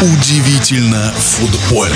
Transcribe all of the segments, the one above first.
Удивительно футбольно.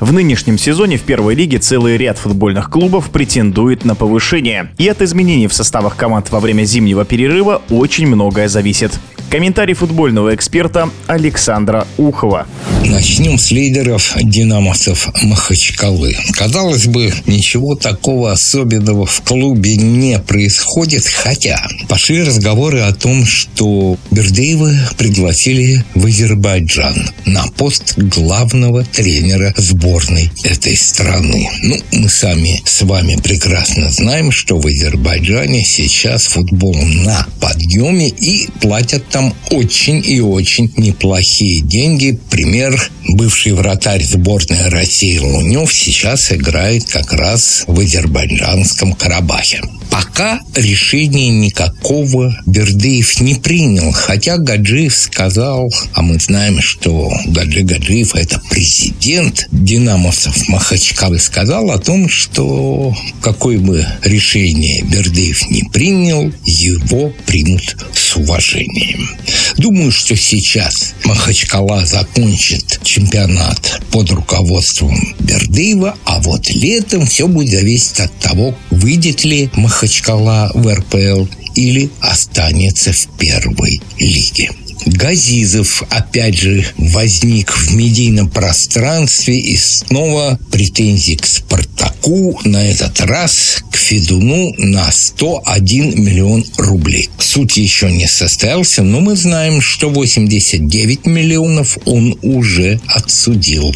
В нынешнем сезоне в первой лиге целый ряд футбольных клубов претендует на повышение. И от изменений в составах команд во время зимнего перерыва очень многое зависит. Комментарий футбольного эксперта Александра Ухова. Начнем с лидеров динамовцев Махачкалы. Казалось бы, ничего такого особенного в клубе не происходит, хотя пошли разговоры о том, что Бердеева пригласили в Азербайджан на пост главного тренера сборной этой страны. Ну, мы сами с вами прекрасно знаем, что в Азербайджане сейчас футбол на подъеме и платят там очень и очень неплохие деньги. Пример, бывший вратарь сборной России Лунев сейчас играет как раз в азербайджанском Карабахе. Пока решения никакого Бердыев не принял, хотя Гаджиев сказал, а мы знаем, что Гаджи Гаджиев – это президент динамовцев Махачкалы, сказал о том, что какое бы решение Бердыев не принял, его примут с уважением. Думаю, что сейчас Махачкала закончит чемпионат под руководством Бердыева, а вот летом все будет зависеть от того, выйдет ли Махачкала Махачкала в РПЛ или останется в первой лиге. Газизов опять же возник в медийном пространстве и снова претензии к Спартаку, на этот раз к Федуну на 101 миллион рублей. Суд еще не состоялся, но мы знаем, что 89 миллионов он уже отсудил.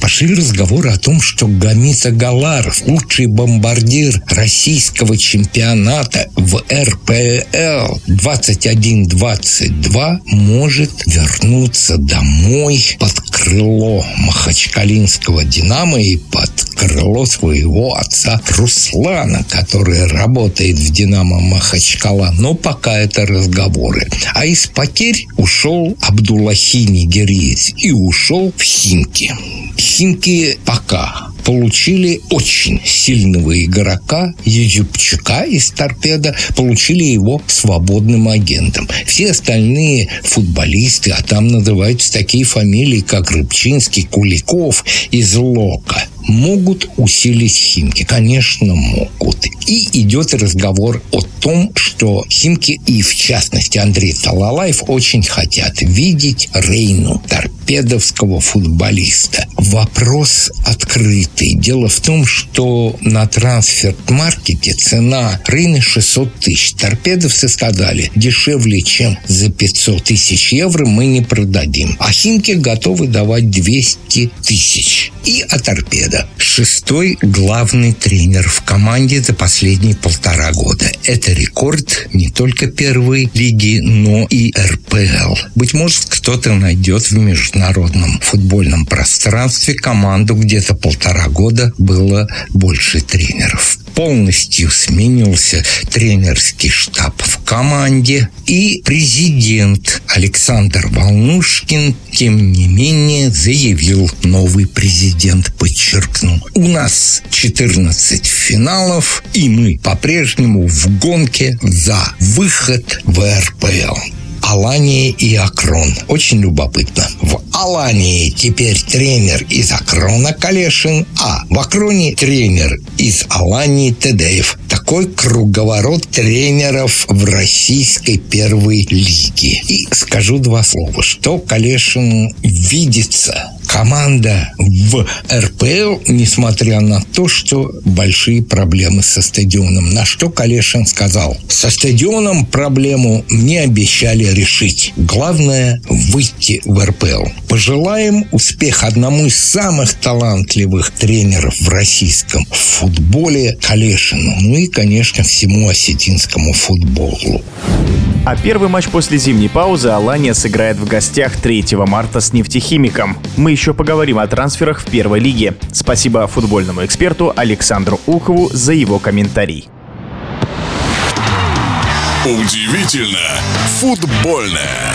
Пошли разговоры о том, что Гамита Галаров, лучший бомбардир российского чемпионата в РПЛ 21-22, может вернуться домой под крыло Махачкалинского «Динамо» и под крыло своего отца Руслана, который работает в «Динамо» Махачкала. Но пока это разговоры. А из потерь ушел Абдуллахи Нигериец и ушел в Химки. Химки пока получили очень сильного игрока Езюбчука из «Торпеда», получили его свободным агентом. Все остальные футболисты, а там называются такие фамилии, как Рыбчинский, Куликов из Лока – могут усилить Химки? Конечно, могут. И идет разговор о том, что Химки и, в частности, Андрей Талалаев очень хотят видеть Рейну, торпедовского футболиста. Вопрос открытый. Дело в том, что на трансфер-маркете цена Рейны 600 тысяч. Торпедовцы сказали, дешевле, чем за 500 тысяч евро мы не продадим. А Химки готовы давать 200 тысяч. И о торпедо шестой главный тренер в команде за последние полтора года. Это рекорд не только первой лиги, но и РПЛ. Быть может, кто-то найдет в международном футбольном пространстве команду, где-то полтора года было больше тренеров полностью сменился тренерский штаб в команде, и президент Александр Волнушкин, тем не менее, заявил, новый президент подчеркнул, у нас 14 финалов, и мы по-прежнему в гонке за выход в РПЛ. Алания и Акрон. Очень любопытно. В Алании теперь тренер из Акрона Калешин, а в Акроне тренер из Алании Тедеев. Такой круговорот тренеров в российской первой лиге. И скажу два слова, что Калешин видится команда в РПЛ, несмотря на то, что большие проблемы со стадионом. На что Калешин сказал, со стадионом проблему мне обещали решить. Главное – выйти в РПЛ. Пожелаем успеха одному из самых талантливых тренеров в российском футболе Калешину. Ну и, конечно, всему осетинскому футболу. А первый матч после зимней паузы Алания сыграет в гостях 3 марта с нефтехимиком. Мы еще поговорим о трансферах в первой лиге. Спасибо футбольному эксперту Александру Ухову за его комментарий. Удивительно футбольное.